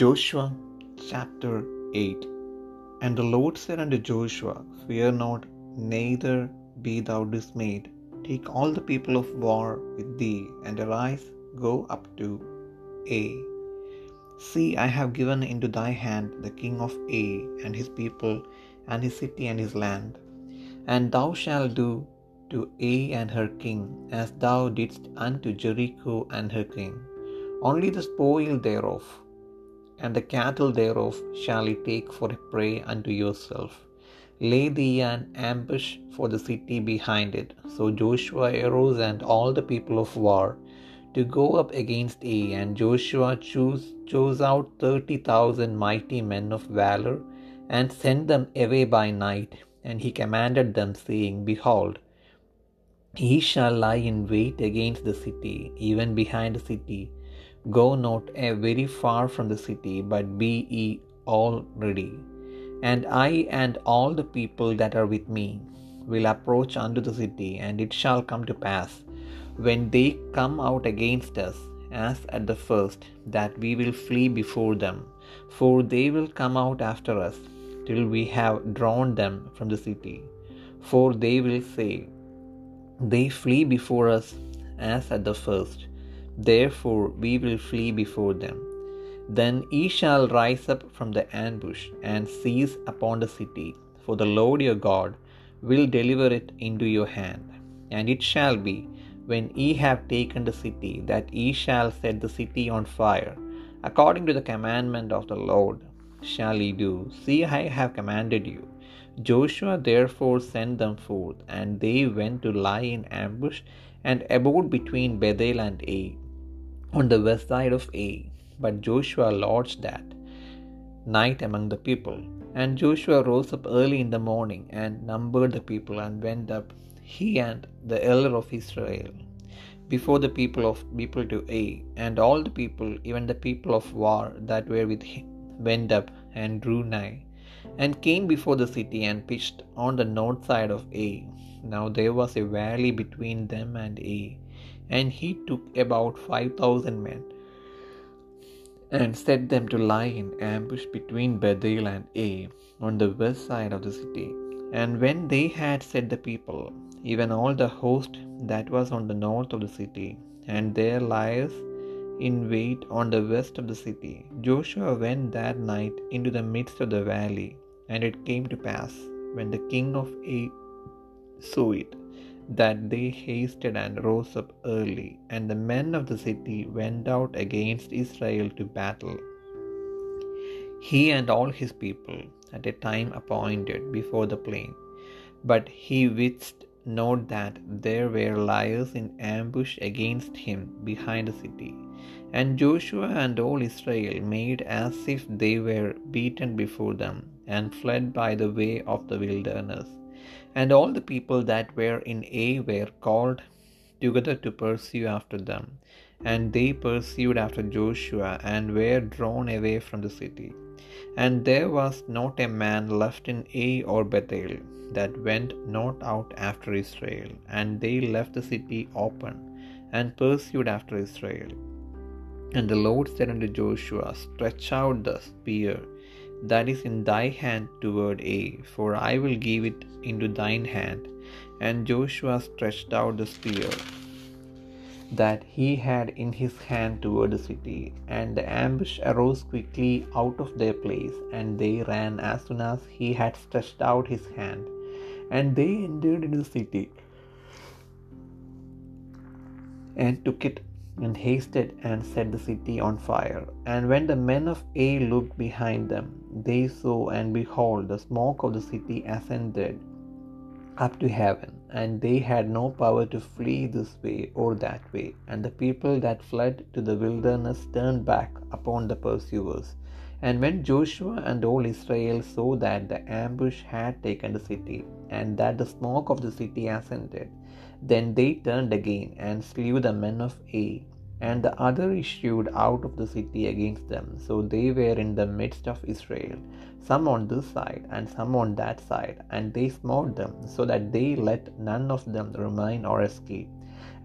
Joshua chapter 8 And the Lord said unto Joshua, Fear not, neither be thou dismayed. Take all the people of war with thee, and arise, go up to Ai. See, I have given into thy hand the king of Ai, and his people, and his city, and his land. And thou shalt do to Ai and her king as thou didst unto Jericho and her king. Only the spoil thereof and the cattle thereof shall ye take for a prey unto yourself. Lay thee an ambush for the city behind it. So Joshua arose and all the people of war to go up against Ai, and Joshua chose, chose out thirty thousand mighty men of valor, and sent them away by night. And he commanded them, saying, Behold, ye shall lie in wait against the city, even behind the city Go not a very far from the city, but be ye all ready. And I and all the people that are with me will approach unto the city, and it shall come to pass, when they come out against us, as at the first, that we will flee before them, for they will come out after us, till we have drawn them from the city. For they will say, They flee before us as at the first therefore we will flee before them. Then ye shall rise up from the ambush and seize upon the city, for the Lord your God will deliver it into your hand. And it shall be, when ye have taken the city, that ye shall set the city on fire, according to the commandment of the Lord shall ye do. See, I have commanded you. Joshua therefore sent them forth, and they went to lie in ambush and abode between Bethel and Ai on the west side of Ai. But Joshua lodged that night among the people. And Joshua rose up early in the morning and numbered the people and went up, he and the elder of Israel, before the people of people to Ai. And all the people, even the people of war that were with him, went up and drew nigh, and came before the city and pitched on the north side of Ai. Now there was a valley between them and Ai and he took about five thousand men and set them to lie in ambush between Bethel and Ai on the west side of the city. And when they had set the people, even all the host that was on the north of the city, and their lies in wait on the west of the city, Joshua went that night into the midst of the valley. And it came to pass, when the king of Ai saw it, that they hasted and rose up early, and the men of the city went out against Israel to battle. He and all his people at a time appointed before the plain. But he wist not that there were liars in ambush against him behind the city. And Joshua and all Israel made as if they were beaten before them, and fled by the way of the wilderness. And all the people that were in Ai were called together to pursue after them. And they pursued after Joshua and were drawn away from the city. And there was not a man left in Ai or Bethel that went not out after Israel. And they left the city open and pursued after Israel. And the Lord said unto Joshua, Stretch out the spear that is in thy hand toward Ai, for I will give it into thine hand. And Joshua stretched out the spear that he had in his hand toward the city, and the ambush arose quickly out of their place, and they ran as soon as he had stretched out his hand, and they entered into the city and took it and hasted and set the city on fire. And when the men of Ai looked behind them, they saw, and behold, the smoke of the city ascended up to heaven, and they had no power to flee this way or that way. And the people that fled to the wilderness turned back upon the pursuers. And when Joshua and all Israel saw that the ambush had taken the city, and that the smoke of the city ascended, then they turned again and slew the men of Ai, and the other issued out of the city against them. So they were in the midst of Israel, some on this side and some on that side, and they smote them, so that they let none of them remain or escape.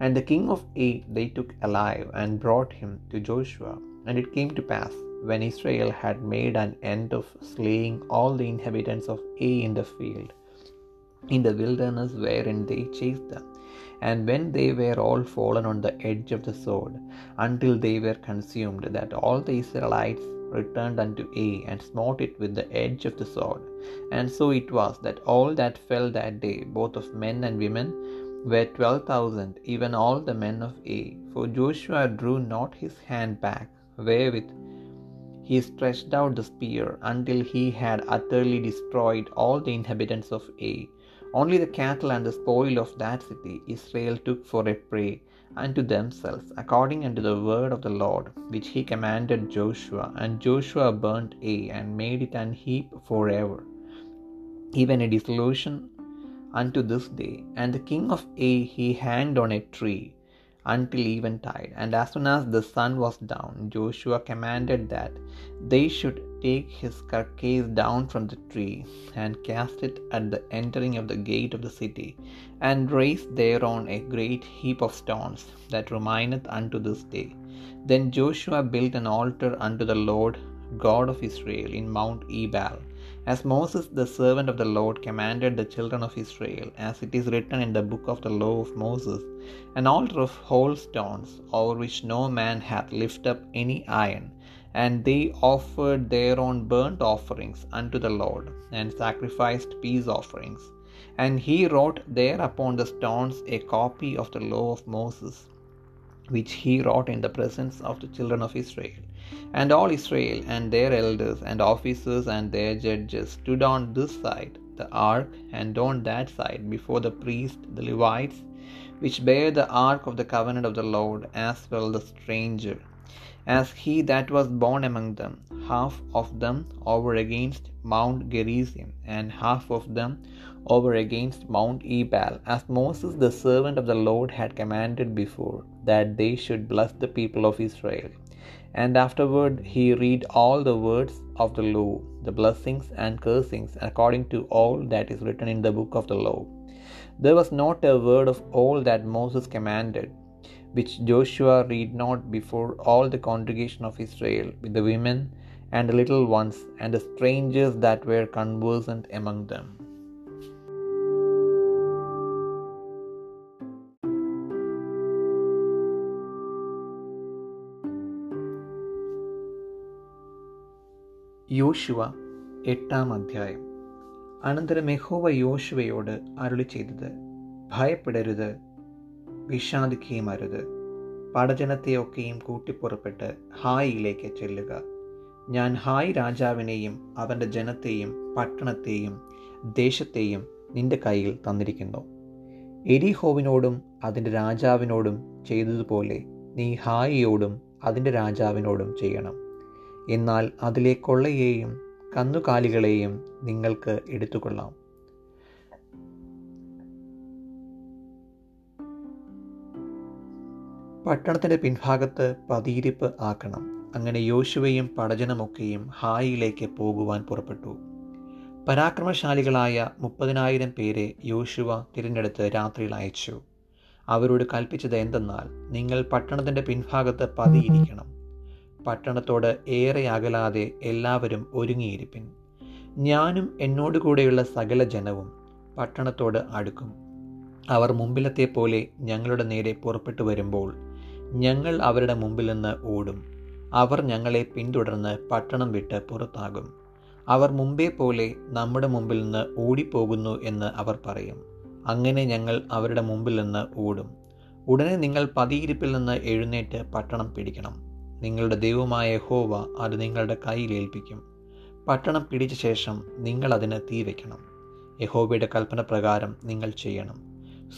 And the king of Ai they took alive and brought him to Joshua. And it came to pass, when Israel had made an end of slaying all the inhabitants of Ai in the field, in the wilderness wherein they chased them, and when they were all fallen on the edge of the sword, until they were consumed, that all the Israelites returned unto Ai, and smote it with the edge of the sword. And so it was that all that fell that day, both of men and women, were twelve thousand, even all the men of Ai. For Joshua drew not his hand back, wherewith he stretched out the spear, until he had utterly destroyed all the inhabitants of Ai. Only the cattle and the spoil of that city Israel took for a prey unto themselves, according unto the word of the Lord, which he commanded Joshua. And Joshua burnt Ai, and made it an heap for ever, even a dissolution unto this day. And the king of Ai he hanged on a tree until eventide. And as soon as the sun was down, Joshua commanded that they should take his carcass down from the tree, and cast it at the entering of the gate of the city, and raise thereon a great heap of stones, that remaineth unto this day. Then Joshua built an altar unto the Lord God of Israel in Mount Ebal, as Moses the servant of the Lord commanded the children of Israel, as it is written in the book of the law of Moses, an altar of whole stones, over which no man hath lifted up any iron. And they offered their own burnt offerings unto the Lord, and sacrificed peace offerings. And he wrote there upon the stones a copy of the law of Moses, which he wrote in the presence of the children of Israel. And all Israel and their elders and officers and their judges stood on this side, the ark, and on that side, before the priests, the Levites, which bear the ark of the covenant of the Lord, as well the stranger, as he that was born among them, half of them over against Mount Gerizim, and half of them over against Mount Ebal, as Moses the servant of the Lord had commanded before, that they should bless the people of Israel. And afterward he read all the words of the law, the blessings and cursings, according to all that is written in the book of the law. There was not a word of all that Moses commanded, which Joshua read not before all the congregation of Israel, with the women and the little ones, and the strangers that were conversant among them. യോശുവ എട്ടാം അധ്യായം അനന്തരം യഹോവ യോശുവയോട് അരുളി ചെയ്തത് ഭയപ്പെടരുത് വിഷാദിക്കുകയും അരുത് പടജനത്തെയൊക്കെയും കൂട്ടിപ്പുറപ്പെട്ട് ഹായിയിലേക്ക് ചെല്ലുക. ഞാൻ ഹായ് രാജാവിനെയും അവന്റെ ജനത്തെയും പട്ടണത്തെയും ദേശത്തെയും നിന്റെ കയ്യിൽ തന്നിരിക്കുന്നു. എരിഹോവിനോടും അതിന്റെ രാജാവിനോടും ചെയ്തതുപോലെ നീ ഹായിയോടും അതിന്റെ രാജാവിനോടും ചെയ്യണം. എന്നാൽ അതിലെ കൊള്ളയെയും കന്നുകാലികളെയും നിങ്ങൾക്ക് എടുത്തുകൊള്ളാം. പട്ടണത്തിന്റെ പിൻഭാഗത്ത് പതിയിരിപ്പ് ആക്കണം. അങ്ങനെ യോശുവയും പടജനമൊക്കെയും ഹായിയിലേക്ക് പോകുവാൻ പുറപ്പെട്ടു. പരാക്രമശാലികളായ മുപ്പതിനായിരം പേരെ യോശുവ തിരഞ്ഞെടുത്ത് രാത്രിയിൽ അയച്ചു. അവരോട് കൽപ്പിച്ചത് എന്തെന്നാൽ നിങ്ങൾ പട്ടണത്തിന്റെ പിൻഭാഗത്ത് പതിയിരിക്കണം. പട്ടണത്തോട് ഏറെ അകലാതെ എല്ലാവരും ഒരുങ്ങിയിരിപ്പിൻ. ഞാനും എന്നോട് കൂടെയുള്ള സകല ജനവും പട്ടണത്തോട് അടുക്കും. അവർ മുമ്പിലത്തെ പോലെ ഞങ്ങളുടെ നേരെ പുറപ്പെട്ടു വരുമ്പോൾ ഞങ്ങൾ അവരുടെ മുമ്പിൽ നിന്ന് ഓടും. അവർ ഞങ്ങളെ പിന്തുടർന്ന് പട്ടണം വിട്ട് പുറത്താകും. അവർ മുമ്പേ പോലെ നമ്മുടെ മുമ്പിൽ നിന്ന് ഓടിപ്പോകുന്നു എന്ന് അവർ പറയും. അങ്ങനെ ഞങ്ങൾ അവരുടെ മുമ്പിൽ നിന്ന് ഓടും. ഉടനെ നിങ്ങൾ പതിയിരിപ്പിൽ നിന്ന് എഴുന്നേറ്റ് പട്ടണം പിടിക്കണം. നിങ്ങളുടെ ദൈവമായ ഹോവ അത് നിങ്ങളുടെ കയ്യിൽ ഏൽപ്പിക്കും. പട്ടണം പിടിച്ച ശേഷം നിങ്ങൾ അതിന് തീ വയ്ക്കണം യഹോബയുടെ കൽപ്പന പ്രകാരം നിങ്ങൾ ചെയ്യണം.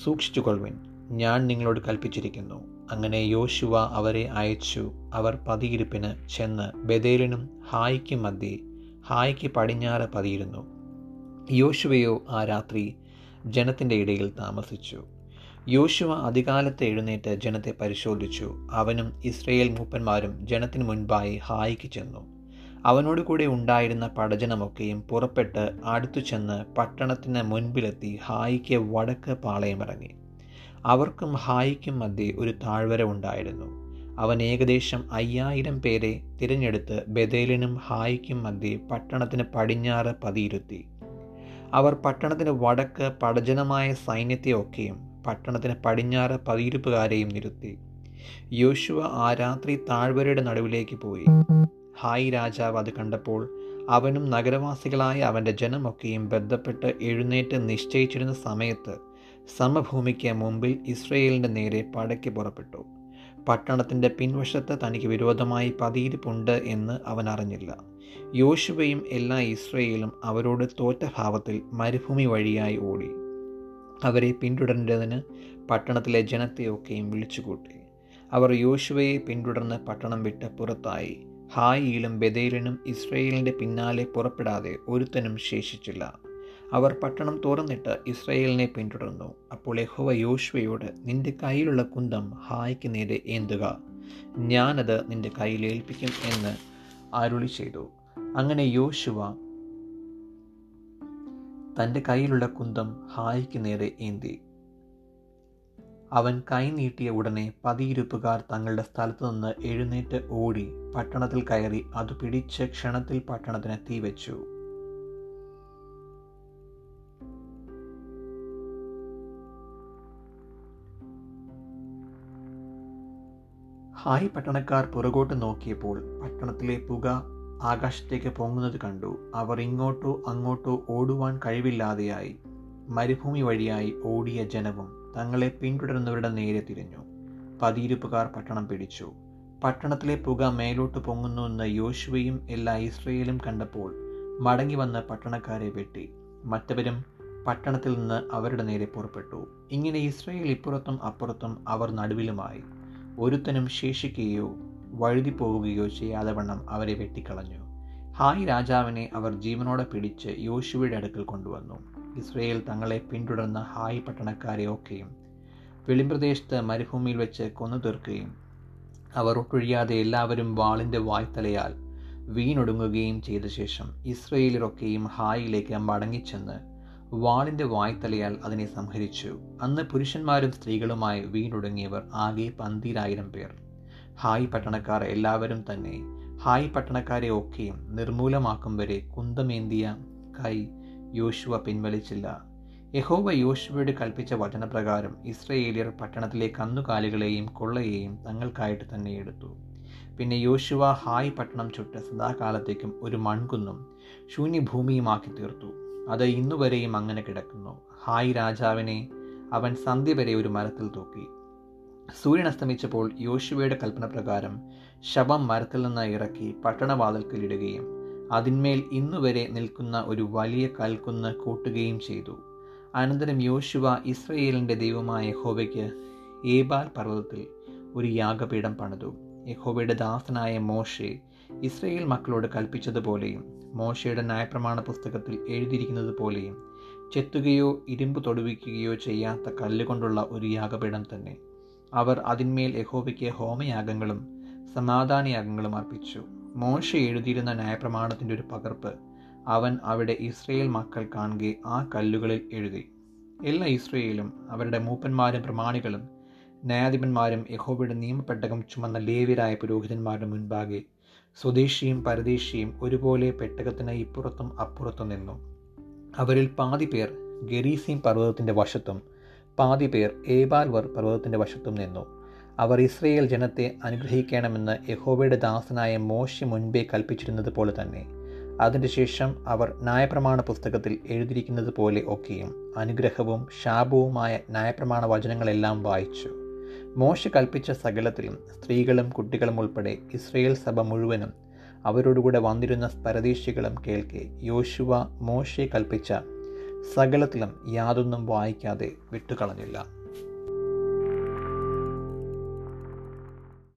സൂക്ഷിച്ചുകൊള്ളുവിൻ. ഞാൻ നിങ്ങളോട് കൽപ്പിച്ചിരിക്കുന്നു. അങ്ങനെ യോശുവ അവരെ അയച്ചു. അവർ പതിയിരിപ്പിന് ചെന്ന് ബദേലിനും ഹായ്ക്ക് മധ്യേ ഹായ്ക്ക് പടിഞ്ഞാറ് പതിയിരുന്നു. യോശുവയോ ആ രാത്രി ജനത്തിന്റെ ഇടയിൽ താമസിച്ചു. യോശുവ അധികാലത്ത് എഴുന്നേറ്റ് ജനത്തെ പരിശോധിച്ചു. അവനും ഇസ്രയേൽ മൂപ്പന്മാരും ജനത്തിനു മുൻപായി ഹായിക്ക് ചെന്നു. അവനോട് കൂടെ ഉണ്ടായിരുന്ന പടജനമൊക്കെയും പുറപ്പെട്ട് അടുത്തു ചെന്ന് പട്ടണത്തിന് മുൻപിലെത്തി ഹായിക്ക് വടക്ക് പാളയമിറങ്ങി. അവർക്കും ഹായിക്കും മധ്യേ ഒരു താഴ്വര ഉണ്ടായിരുന്നു. അവൻ ഏകദേശം അയ്യായിരം പേരെ തിരഞ്ഞെടുത്ത് ബദേലിനും ഹായിക്കും മധ്യേ പട്ടണത്തിന് പടിഞ്ഞാറ് പതിയിരുത്തി. അവർ പട്ടണത്തിന് വടക്ക് പടജനമായ സൈന്യത്തെയൊക്കെയും പട്ടണത്തിന് പടിഞ്ഞാറ് പതിയിരുപ്പുകാരെയും നിരുത്തി. യോശുവ ആ രാത്രി താഴ്വരയുടെ നടുവിലേക്ക് പോയി. ഹായ് രാജാവ് അത് കണ്ടപ്പോൾ അവനും നഗരവാസികളായ അവന്റെ ജനമൊക്കെയും ബന്ധപ്പെട്ട് എഴുന്നേറ്റ് നിശ്ചയിച്ചിരുന്ന സമയത്ത് സമഭൂമിക്ക് മുമ്പിൽ ഇസ്രയേലിന്റെ നേരെ പടയ്ക്ക് പുറപ്പെട്ടു. പട്ടണത്തിന്റെ പിൻവശത്ത് തനിക്ക് വിരോധമായി പതിയിരിപ്പുണ്ട് എന്ന് അവൻ അറിഞ്ഞില്ല. യോശുവയും എല്ലാ ഇസ്രയേലും അവരോട് തോറ്റ ഭാവത്തിൽ മരുഭൂമി വഴിയായി ഓടി. അവരെ പിന്തുടരേണ്ടതിന് പട്ടണത്തിലെ ജനത്തെയൊക്കെയും വിളിച്ചുകൂട്ടി. അവർ യോശുവയെ പിന്തുടർന്ന് പട്ടണം വിട്ട് പുറത്തായി. ഹായിയിലും ബദേലിനും ഇസ്രയേലിന്റെ പിന്നാലെ പുറപ്പെടാതെ ഒരുത്തനും ശേഷിച്ചില്ല. അവർ പട്ടണം തുറന്നിട്ട് ഇസ്രയേലിനെ പിന്തുടർന്നു. അപ്പോൾ യഹോവ യോശുവയോട് നിന്റെ കയ്യിലുള്ള കുന്തം ഹായ്ക്ക് നേരെ ഏന്തുക. ഞാനത് നിന്റെ കയ്യിൽ ഏൽപ്പിക്കും എന്ന് അരുളി ചെയ്തു. അങ്ങനെ യോശുവ തന്റെ കയ്യിലുള്ള കുന്തം ഹായ്ക്ക് നേരെ ഏന്തി. അവൻ കൈ നീട്ടിയ ഉടനെ പതിയിരുപ്പുകാർ തങ്ങളുടെ സ്ഥലത്തു നിന്ന് എഴുന്നേറ്റ് ഓടി പട്ടണത്തിൽ കയറി അത് പിടിച്ച് ക്ഷണത്തിൽ പട്ടണത്തിന് തീവച്ചു. ഹായ് പട്ടണക്കാർ പുറകോട്ട് നോക്കിയപ്പോൾ പട്ടണത്തിലെ പുക ആകാശത്തേക്ക് പൊങ്ങുന്നത് കണ്ടു. അവർ ഇങ്ങോട്ടോ അങ്ങോട്ടോ ഓടുവാൻ കഴിവില്ലാതെയായി. മരുഭൂമി വഴിയായി ഓടിയ ജനവും തങ്ങളെ പിന്തുടരുന്നവരുടെ നേരെ തിരിഞ്ഞു. പതിയിരുപ്പുകാർ പട്ടണം പിടിച്ചു. പട്ടണത്തിലെ പുക മേലോട്ട് പൊങ്ങുന്നുവെന്ന് യോശുവയും എല്ലാ ഇസ്രയേലും കണ്ടപ്പോൾ മടങ്ങി വന്ന് പട്ടണക്കാരെ വെട്ടി. മറ്റവരും പട്ടണത്തിൽ നിന്ന് അവരുടെ നേരെ പുറപ്പെട്ടു. ഇങ്ങനെ ഇസ്രയേൽ ഇപ്പുറത്തും അപ്പുറത്തും അവർ നടുവിലുമായി. ഒരുത്തനും ശേഷിക്കുകയോ വഴുതി പോവുകയോ ചെയ്യാതെ വണ്ണം അവരെ വെട്ടിക്കളഞ്ഞു. ഹായ് രാജാവിനെ അവർ ജീവനോടെ പിടിച്ച് യോശുവയുടെ അടുക്കൽ കൊണ്ടുവന്നു. ഇസ്രയേൽ തങ്ങളെ പിന്തുടർന്ന ഹായ് പട്ടണക്കാരെ ഒക്കെയും വെളിമ്പ്രദേശത്ത് മരുഭൂമിയിൽ വെച്ച് കൊന്നു തീർക്കുകയും അവർ ഒട്ടൊഴിയാതെ എല്ലാവരും വാളിന്റെ വായ്ത്തലയാൽ വീണൊടുങ്ങുകയും ചെയ്ത ശേഷം ഇസ്രയേലരൊക്കെയും ഹായിലേക്ക് മടങ്ങിച്ചെന്ന് വാളിന്റെ വായ്ത്തലയാൽ അതിനെ സംഹരിച്ചു. അന്ന് പുരുഷന്മാരും സ്ത്രീകളുമായി വീണൊടുങ്ങിയവർ ആകെ പന്തിരായിരം പേർ. ഹായ് പട്ടണക്കാർ എല്ലാവരും തന്നെ. ഹായ് പട്ടണക്കാരെ ഒക്കെയും നിർമൂലമാക്കും വരെ കുന്തമേന്തിയ കൈ യോശുവ പിൻവലിച്ചില്ല. യഹോവ യോശുവയോട് കൽപ്പിച്ച വചനപ്രകാരം ഇസ്രയേലിയർ പട്ടണത്തിലെ കന്നുകാലികളെയും കൊള്ളയെയും തങ്ങൾക്കായിട്ട് തന്നെ എടുത്തു. പിന്നെ യോശുവ ഹായ് പട്ടണം ചുട്ട് സദാകാലത്തേക്കും ഒരു മൺകുന്നും ശൂന്യഭൂമിയുമാക്കി തീർത്തു. അത് ഇന്നുവരെയും അങ്ങനെ കിടക്കുന്നു. ഹായ് രാജാവിനെ. അവൻ സന്ധ്യ വരെ ഒരു മരത്തിൽ തൂക്കി. സൂര്യൻ അസ്തമിച്ചപ്പോൾ യോശുവയുടെ കൽപ്പന പ്രകാരം ശവം മരത്തിൽ നിന്ന് ഇറക്കി പട്ടണവാതിൽക്കലിടുകയും അതിന്മേൽ ഇന്നുവരെ നിൽക്കുന്ന ഒരു വലിയ കൽക്കുന്ന് കൂട്ടുകയും ചെയ്തു. അനന്തരം യോശുവ ഇസ്രയേലിന്റെ ദൈവമായ യഹോവയ്ക്ക് ഏബാൽ പർവതത്തിൽ ഒരു യാഗപീഠം പണിതു. യഹോവയുടെ ദാസനായ മോശെ ഇസ്രയേൽ മക്കളോട് കൽപ്പിച്ചതുപോലെയും മോശയുടെ ന്യായപ്രമാണ പുസ്തകത്തിൽ എഴുതിയിരിക്കുന്നത് പോലെയും ചെത്തുകയോ ഇരുമ്പ് തൊടുവിക്കുകയോ ചെയ്യാത്ത കല്ലുകൊണ്ടുള്ള ഒരു യാഗപീഠം തന്നെ. അവർ അതിന്മേൽ യഹോവയ്ക്ക് ഹോമയാഗങ്ങളും സമാധാനയാഗങ്ങളും അർപ്പിച്ചു. മോശ എഴുതിയിരുന്ന ന്യായപ്രമാണത്തിന്റെ ഒരു പകർപ്പ് അവൻ അവിടെ ഇസ്രയേൽ മക്കൾ കാണുകെ ആ കല്ലുകളിൽ എഴുതി. എല്ലാ ഇസ്രയേലും അവരുടെ മൂപ്പന്മാരും പ്രമാണികളും ന്യായാധിപന്മാരും യഹോബയുടെ നിയമപ്പെട്ടകം ചുമന്ന ലേവ്യരായ പുരോഹിതന്മാരുടെ മുൻപാകെ സ്വദേശിയും പരദേശിയും ഒരുപോലെ പെട്ടകത്തിന് ഇപ്പുറത്തും അപ്പുറത്തും നിന്നു. അവരിൽ പാതി പേർ ഗരീസീം പർവതത്തിന്റെ വശത്തും പാതി പേർ ഏബാൽവർ പർവതത്തിന്റെ വശത്തും നിന്നു. അവർ ഇസ്രയേൽ ജനത്തെ അനുഗ്രഹിക്കണമെന്ന് യഹോവയുടെ ദാസനായ മോശ മുൻപേ കൽപ്പിച്ചിരുന്നത് പോലെ തന്നെ. അതിന്റെ ശേഷം അവർ ന്യായപ്രമാണ പുസ്തകത്തിൽ എഴുതിയിരിക്കുന്നത് പോലെ ഒക്കെയും അനുഗ്രഹവും ശാപവുമായ ന്യായപ്രമാണ വചനങ്ങളെല്ലാം വായിച്ചു. മോശ കൽപ്പിച്ച സകലത്തിലും സ്ത്രീകളും കുട്ടികളും ഉൾപ്പെടെ ഇസ്രയേൽ സഭ മുഴുവനും അവരോടുകൂടെ വന്നിരുന്ന പരദേശികളും കേൾക്കെ യോശുവ മോശെ കൽപ്പിച്ച സകലത്തിലും യാതൊന്നും വായിക്കാതെ വിട്ടുകളഞ്ഞില്ല.